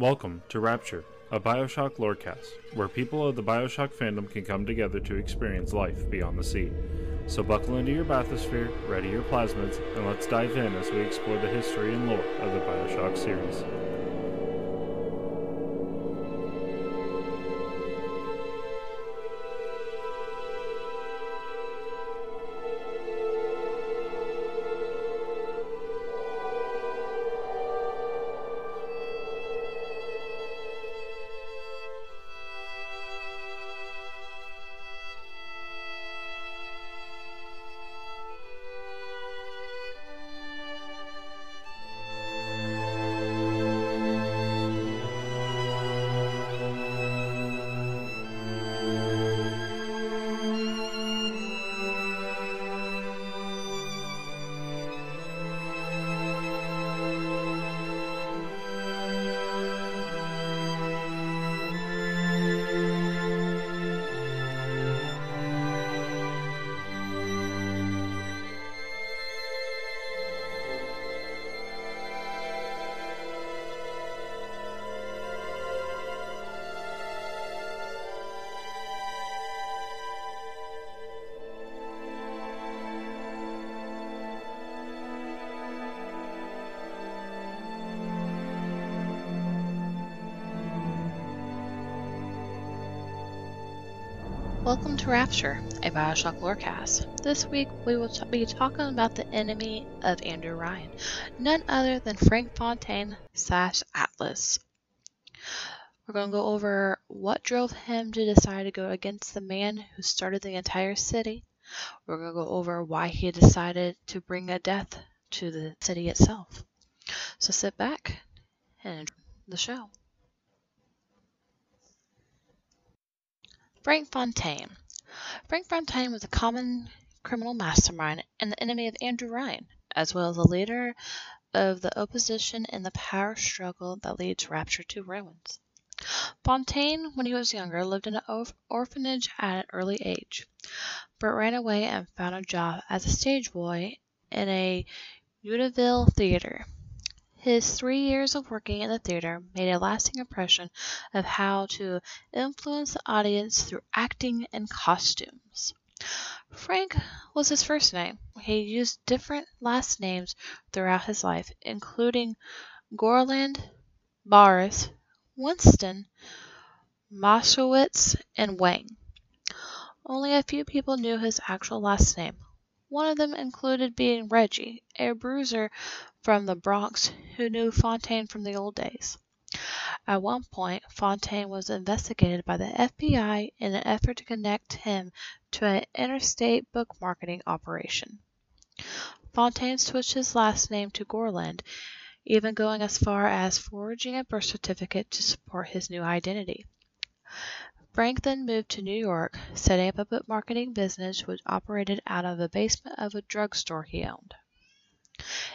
Welcome to Rapture, a Bioshock lorecast, where people of the Bioshock fandom can come together to experience life beyond the sea. So buckle into your bathysphere, ready your plasmids, and let's dive in as we explore the history and lore of the Bioshock series. Welcome to Rapture, a Bioshock lorecast. This week we will t- be talking about the enemy of Andrew Ryan, none other than Frank Fontaine slash Atlas. We're going to go over what drove him to decide to go against the man who started the entire city. We're going to go over why he decided to bring a death to the city itself. So sit back and enjoy the show. Frank Fontaine. Frank Fontaine was a common criminal mastermind and the enemy of Andrew Ryan, as well as a leader of the opposition in the power struggle that leads Rapture to ruins. Fontaine, when he was younger, lived in an orphanage at an early age, but ran away and found a job as a stage boy in a Unionville theater. His three years of working in the theater made a lasting impression of how to influence the audience through acting and costumes. Frank was his first name. He used different last names throughout his life, including Gorland, Barris, Winston, Moskowitz, and Wang. Only a few people knew his actual last name. One of them included being Reggie, a bruiser from the Bronx who knew Fontaine from the old days. At one point, Fontaine was investigated by the FBI in an effort to connect him to an interstate book marketing operation. Fontaine switched his last name to Gorland, even going as far as forging a birth certificate to support his new identity. Frank then moved to New York, setting up a book marketing business which operated out of the basement of a drugstore he owned.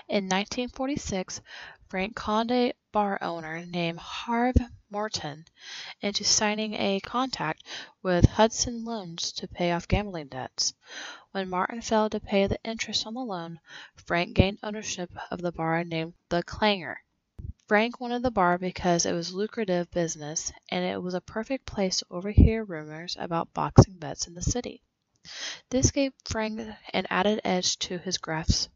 In 1946, Frank conned a bar owner named Harve Merton into signing a contract with Hudson Loans to pay off gambling debts. When Merton failed to pay the interest on the loan, Frank gained ownership of the bar named The Clanger. Frank wanted the bar because it was lucrative business and it was a perfect place to overhear rumors about boxing bets in the city. This gave Frank an added edge to his grafts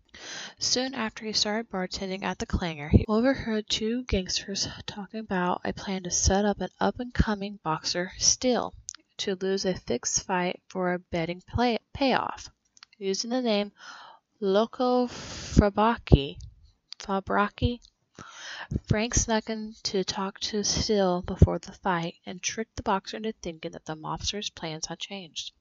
Soon after he started bartending at the Clangor, he overheard two gangsters talking about a plan to set up an up-and-coming boxer, Steele, to lose a fixed fight for a betting payoff. Using the name Loco Fabracchi Frank snuck in to talk to Steele before the fight and tricked the boxer into thinking that the mobsters' plans had changed.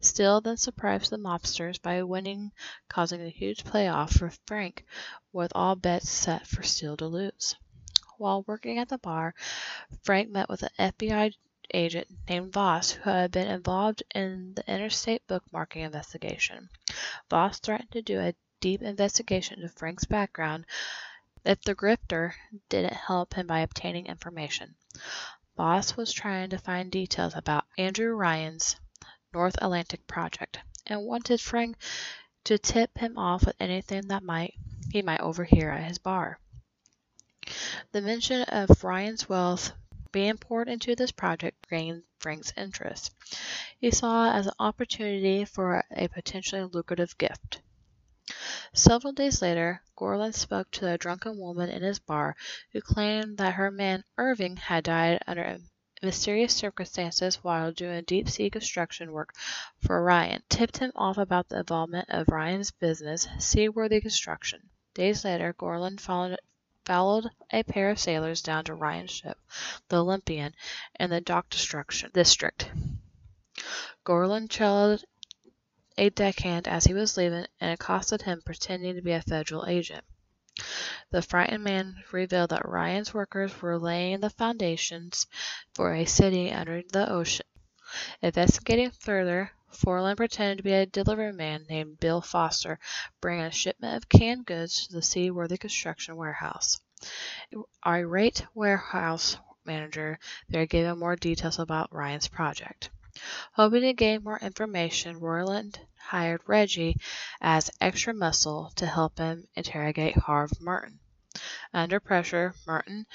Steele then surprised the mobsters by winning, causing a huge payoff for Frank, with all bets set for Steele to lose. While working at the bar, Frank met with an FBI agent named Voss who had been involved in the interstate bookmarking investigation. Voss threatened to do a deep investigation into Frank's background if the grifter didn't help him by obtaining information. Voss was trying to find details about Andrew Ryan's North Atlantic project and wanted Frank to tip him off with anything that might he might overhear at his bar. The mention of Ryan's wealth being poured into this project gained Frank's interest. He saw it as an opportunity for a potentially lucrative gift. Several days later, Gorland spoke to a drunken woman in his bar who claimed that her man Irving had died under mysterious circumstances while doing deep sea construction work for Ryan, tipped him off about the involvement of Ryan's business, Seaworthy Construction. Days later, Gorland followed, followed a pair of sailors down to Ryan's ship, the Olympian, in the dock Destruction district. Gorland trailed a deckhand as he was leaving and accosted him pretending to be a federal agent. The frightened man revealed that Ryan's workers were laying the foundations for a city under the ocean. Investigating further, Gorland pretended to be a delivery man named Bill Foster, bringing a shipment of canned goods to the seaworthy construction warehouse. Irate warehouse manager there gave him more details about Ryan's project. Hoping to gain more information, Gorland hired Reggie as extra muscle to help him interrogate Harve Merton. Under pressure, Merton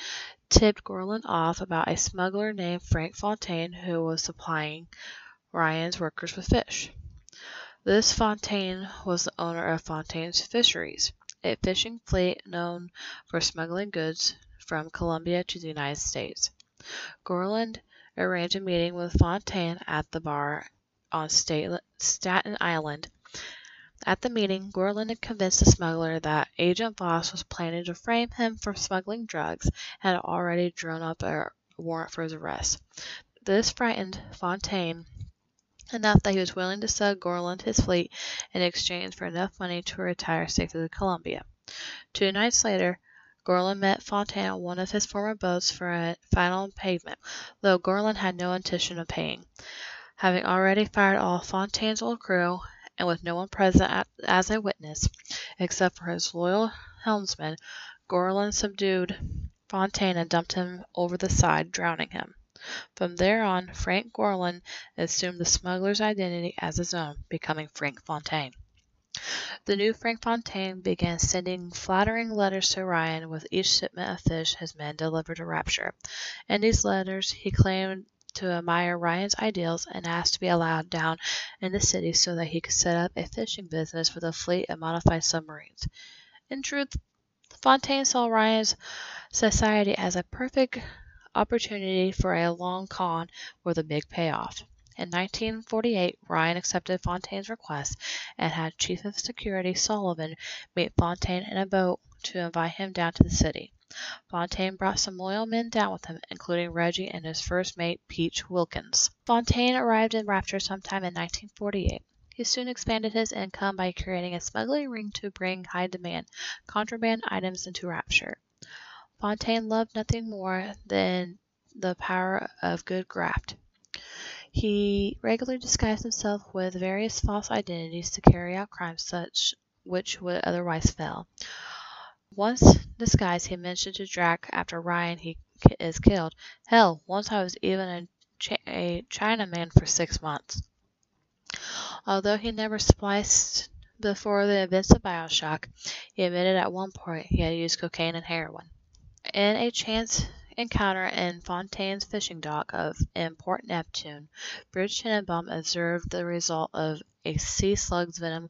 tipped Gorland off about a smuggler named Frank Fontaine who was supplying Ryan's workers with fish. This Fontaine was the owner of Fontaine's Fisheries, a fishing fleet known for smuggling goods from Colombia to the United States. Gorland arranged a meeting with Fontaine at the bar on Staten Island. At the meeting, Gorland had convinced the smuggler that Agent Voss was planning to frame him for smuggling drugs and had already drawn up a warrant for his arrest. This frightened Fontaine enough that he was willing to sell Gorland his fleet in exchange for enough money to retire safely to Colombia. Two nights later, Gorland met Fontaine on one of his former boats for a final payment, though Gorland had no intention of paying. Having already fired off Fontaine's old crew, and with no one present at, as a witness, except for his loyal helmsman, Gorland subdued Fontaine and dumped him over the side, drowning him. From there on, Frank Gorland assumed the smuggler's identity as his own, becoming Frank Fontaine. The new Frank Fontaine began sending flattering letters to Ryan with each shipment of fish his men delivered to Rapture. In these letters he claimed to admire Ryan's ideals and asked to be allowed down in the city so that he could set up a fishing business with a fleet of modified submarines. In truth, Fontaine saw Ryan's society as a perfect opportunity for a long con with a big payoff. In 1948 Ryan accepted Fontaine's request and had Chief of Security Sullivan meet Fontaine in a boat to invite him down to the city. Fontaine brought some loyal men down with him, including Reggie and his first mate, Peach Wilkins. Fontaine arrived in Rapture sometime in 1948. He soon expanded his income by creating a smuggling ring to bring high demand contraband items into Rapture. Fontaine loved nothing more than the power of good graft. He regularly disguised himself with various false identities to carry out crimes such which would otherwise fail. Once disguised, he mentioned to Drac after Ryan he is killed, "Hell, once I was even a, a Chinaman for six months." Although he never spliced before the events of Bioshock, he admitted at one point he had used cocaine and heroin. In a chance encounter in Fontaine's fishing dock of in Port Neptune, Brigid Tenenbaum observed the result of a sea slug's venom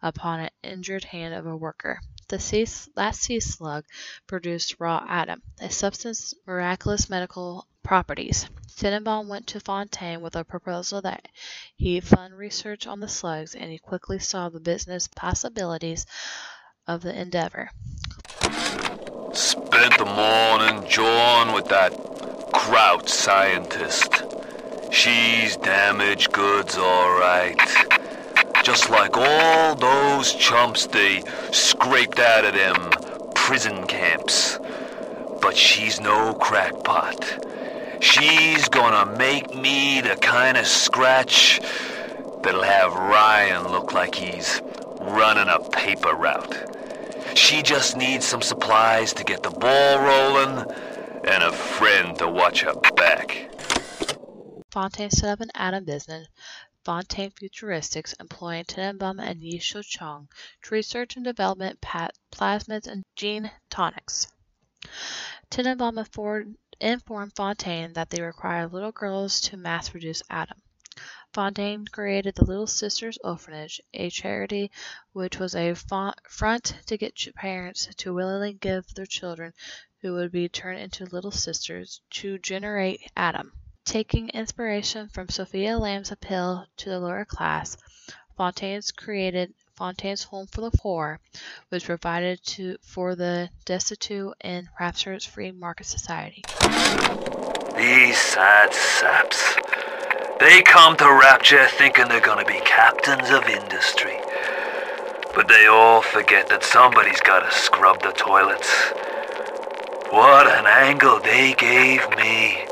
upon an injured hand of a worker. The sea, that sea slug produced raw Adam, a substance miraculous medical properties. Tenenbaum went to Fontaine with a proposal that he fund research on the slugs, and he quickly saw the business possibilities of the endeavor. Spent the morning jawing with that kraut scientist. She's damaged goods, all right. Just like all those chumps they scraped out of them prison camps. But she's no crackpot. She's gonna make me the kind of scratch that'll have Ryan look like he's running a paper route. She just needs some supplies to get the ball rolling and a friend to watch her back. Fontaine set up an Adam business, Fontaine Futuristics, employing Tenenbaum and Yi Suchong to research and develop plasmids and gene tonics. Tenenbaum informed Fontaine that they require little girls to mass produce Adam. Fontaine created the Little Sisters Orphanage, a charity which was a front to get parents to willingly give their children who would be turned into little sisters to generate Adam. Taking inspiration from Sophia Lamb's appeal to the lower class, Fontaine's created Fontaine's Home for the Poor, which provided to for the destitute in Rapture's free market society. These sad saps. They come to Rapture thinking they're gonna be captains of industry. But they all forget that somebody's gotta scrub the toilets. What an angle they gave me.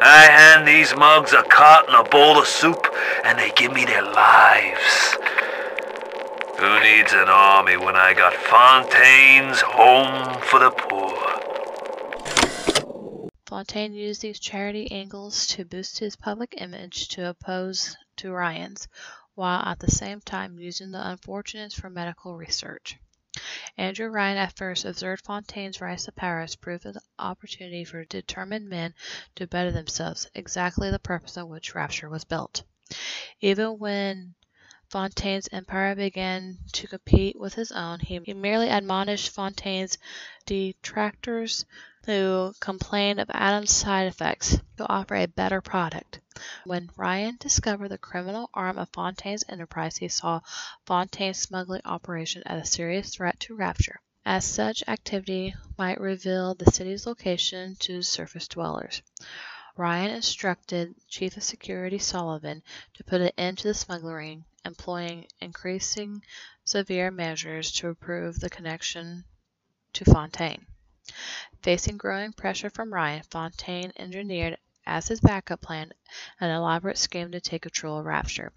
I hand these mugs a cot and a bowl of soup, and they give me their lives. Who needs an army when I got Fontaine's Home for the Poor? Fontaine used these charity angles to boost his public image to oppose to Ryan's, while at the same time using the unfortunates for medical research. Andrew Ryan at first observed Fontaine's rise to power as proof of the opportunity for determined men to better themselves, exactly the purpose on which Rapture was built. Even when Fontaine's empire began to compete with his own, he merely admonished Fontaine's detractors who complained of Adam's side effects to offer a better product. When Ryan discovered the criminal arm of Fontaine's enterprise, he saw Fontaine's smuggling operation as a serious threat to Rapture, as such activity might reveal the city's location to surface dwellers. Ryan instructed Chief of Security Sullivan to put an end to the smuggling, employing increasing severe measures to improve the connection to Fontaine. Facing growing pressure from Ryan, Fontaine engineered as his backup plan an elaborate scheme to take control of Rapture.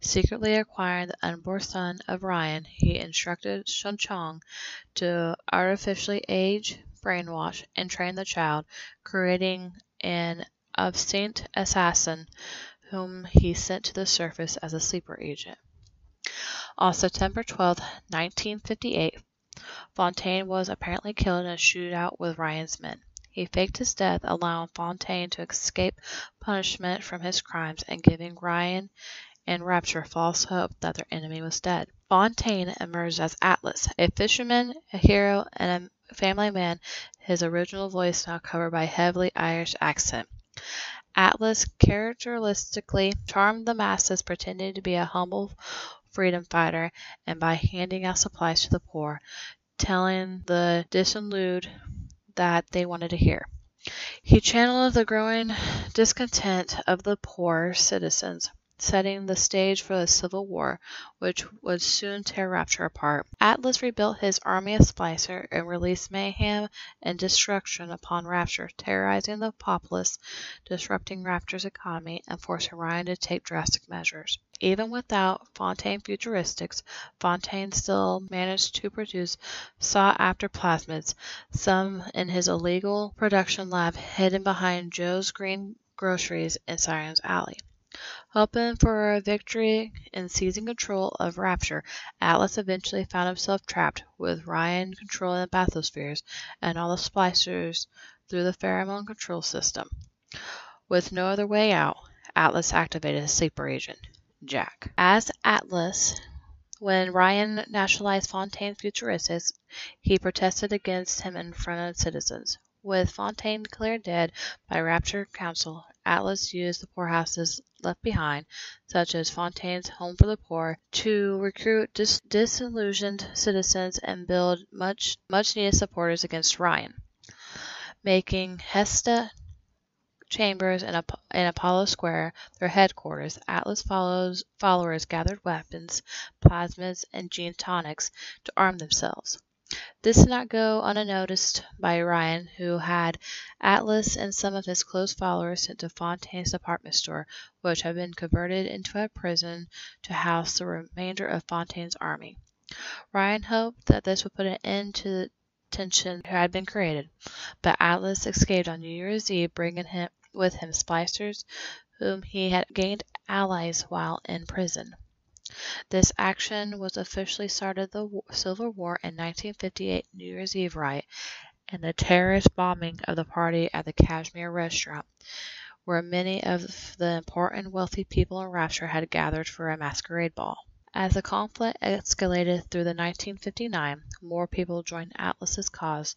Secretly acquiring the unborn son of Ryan, he instructed Suchong to artificially age, brainwash, and train the child, creating an obstinate assassin whom he sent to the surface as a sleeper agent. On September 12, 1958, Fontaine was apparently killed in a shootout with Ryan's men. He faked his death, allowing Fontaine to escape punishment from his crimes and giving Ryan and Rapture false hope that their enemy was dead. Fontaine emerged as Atlas, a fisherman, a hero, and a family man, his original voice now covered by a heavily Irish accent. Atlas characteristically charmed the masses, pretending to be a humble freedom fighter, and by handing out supplies to the poor, telling the disillusioned that they wanted to hear. He channeled the growing discontent of the poor citizens setting the stage for the Civil War, which would soon tear Rapture apart. Atlas rebuilt his army of Splicer and released mayhem and destruction upon Rapture, terrorizing the populace, disrupting Rapture's economy, and forcing Ryan to take drastic measures. Even without Fontaine Futuristics, Fontaine still managed to produce sought after plasmids, some in his illegal production lab hidden behind Joe's Green Groceries in Sirens Alley. Hoping for a victory in seizing control of Rapture, Atlas eventually found himself trapped, with Ryan controlling the bathyspheres and all the splicers through the pheromone control system. With no other way out, Atlas activated his sleeper agent, Jack. As Atlas, when Ryan nationalized Fontaine's Futuristics, he protested against him in front of citizens. With Fontaine declared dead by Rapture Council, Atlas used the poorhouses left behind, such as Fontaine's Home for the Poor, to recruit dis- disillusioned citizens and build much much needed supporters against Ryan, making Hestia Chambers and, Ap- and Apollo Square their headquarters. Atlas follows, followers gathered weapons, plasmids, and gene tonics to arm themselves. This did not go unnoticed by Ryan, who had Atlas and some of his close followers sent to Fontaine's department store, which had been converted into a prison to house the remainder of Fontaine's army. Ryan hoped that this would put an end to the tension that had been created, but Atlas escaped on New Year's Eve, bringing him, with him splicers whom he had gained allies while in prison. This action was officially started the Civil War in 1958 New Year's Eve riot, and the terrorist bombing of the party at the Kashmir restaurant, where many of the important wealthy people in Rapture had gathered for a masquerade ball. As the conflict escalated through the 1959, more people joined Atlas's cause,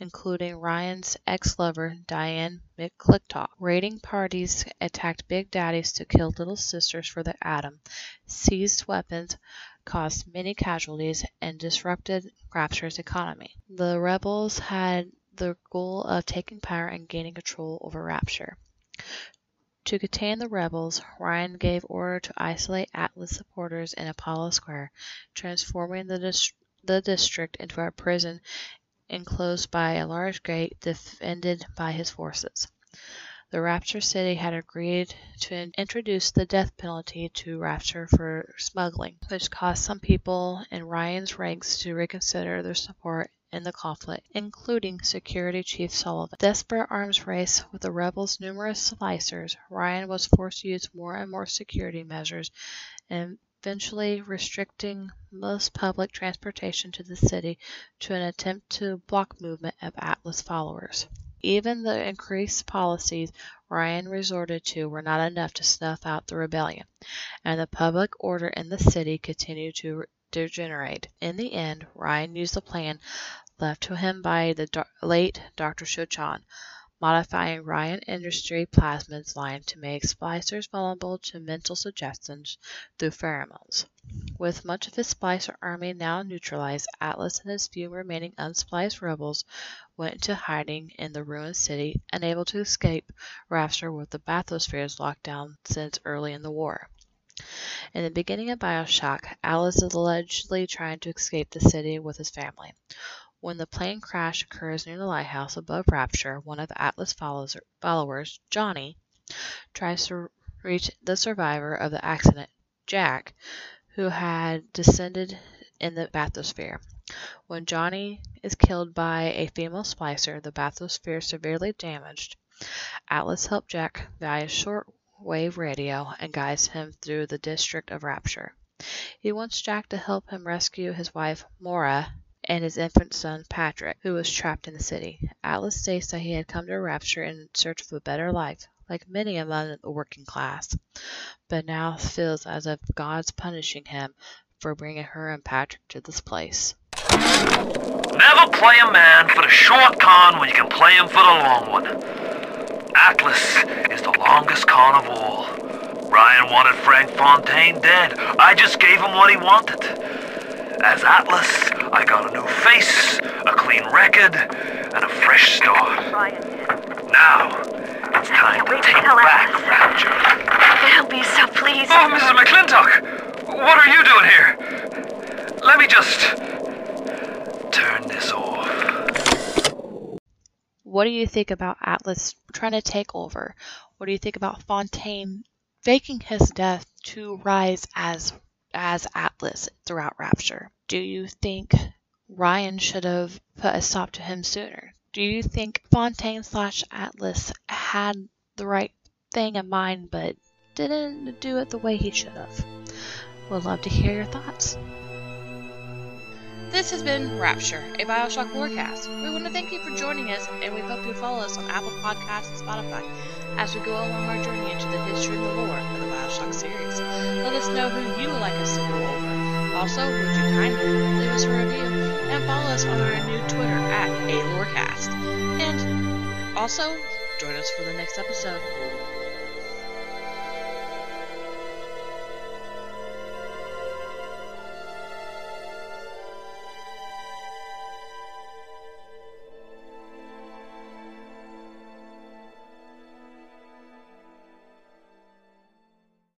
including Ryan's ex-lover Diane McClintock. Raiding parties attacked Big Daddies to kill Little Sisters for the Adam, seized weapons, caused many casualties, and disrupted Rapture's economy. The rebels had the goal of taking power and gaining control over Rapture. To contain the rebels, Ryan gave order to isolate Atlas supporters in Apollo Square, transforming the, dis- the district into a prison enclosed by a large gate defended by his forces. The Rapture City had agreed to introduce the death penalty to Rapture for smuggling, which caused some people in Ryan's ranks to reconsider their support in the conflict, including Security Chief Sullivan. Desperate arms race with the rebels' numerous splicers, Ryan was forced to use more and more security measures, and eventually restricting most public transportation to the city to an attempt to block movement of Atlas followers. Even the increased policies Ryan resorted to were not enough to snuff out the rebellion, and the public order in the city continued to degenerate. In the end, Ryan used the plan left to him by the do- late Dr. Suchong, modifying Ryan Industry plasmids line to make splicers vulnerable to mental suggestions through pheromones. With much of his splicer army now neutralized, Atlas and his few remaining unspliced rebels went into hiding in the ruined city, unable to escape Rapture with the bathyspheres locked down since early in the war. In the beginning of Bioshock, Atlas is allegedly trying to escape the city with his family. When the plane crash occurs near the lighthouse above Rapture, one of Atlas followers, Johnny, tries to reach the survivor of the accident, Jack, who had descended in the bathysphere. When Johnny is killed by a female splicer, the bathysphere severely damaged. Atlas helps Jack via shortwave radio and guides him through the district of Rapture. He wants Jack to help him rescue his wife, Moira, and his infant son, Patrick, who was trapped in the city. Atlas states that he had come to Rapture in search of a better life, like many among the working class, but now feels as if God's punishing him for bringing her and Patrick to this place. Never play a man for the short con when you can play him for the long one. Atlas is the longest con of all. Ryan wanted Frank Fontaine dead. I just gave him what he wanted. As Atlas, I got a new face, a clean record, and a fresh start. Now, it's time to take back Rapture. It'll be so pleased. Oh, Mrs. McClintock! What are you doing here? Let me just turn this off. What do you think about Atlas trying to take over? What do you think about Fontaine faking his death to rise as as Atlas throughout Rapture? Do you think Ryan should have put a stop to him sooner? Do you think Fontaine slash Atlas had the right thing in mind but didn't do it the way he should have? We'd love to hear your thoughts. This has been Rapture, a Bioshock Lorecast. We want to thank you for joining us, and we hope you follow us on Apple Podcasts and Spotify as we go along our journey into the history and the lore of the Bioshock series. Let us know who you would like us to go over. Also, would you kindly leave us a review and follow us on our new Twitter at A Lorecast. And also, join us for the next episode.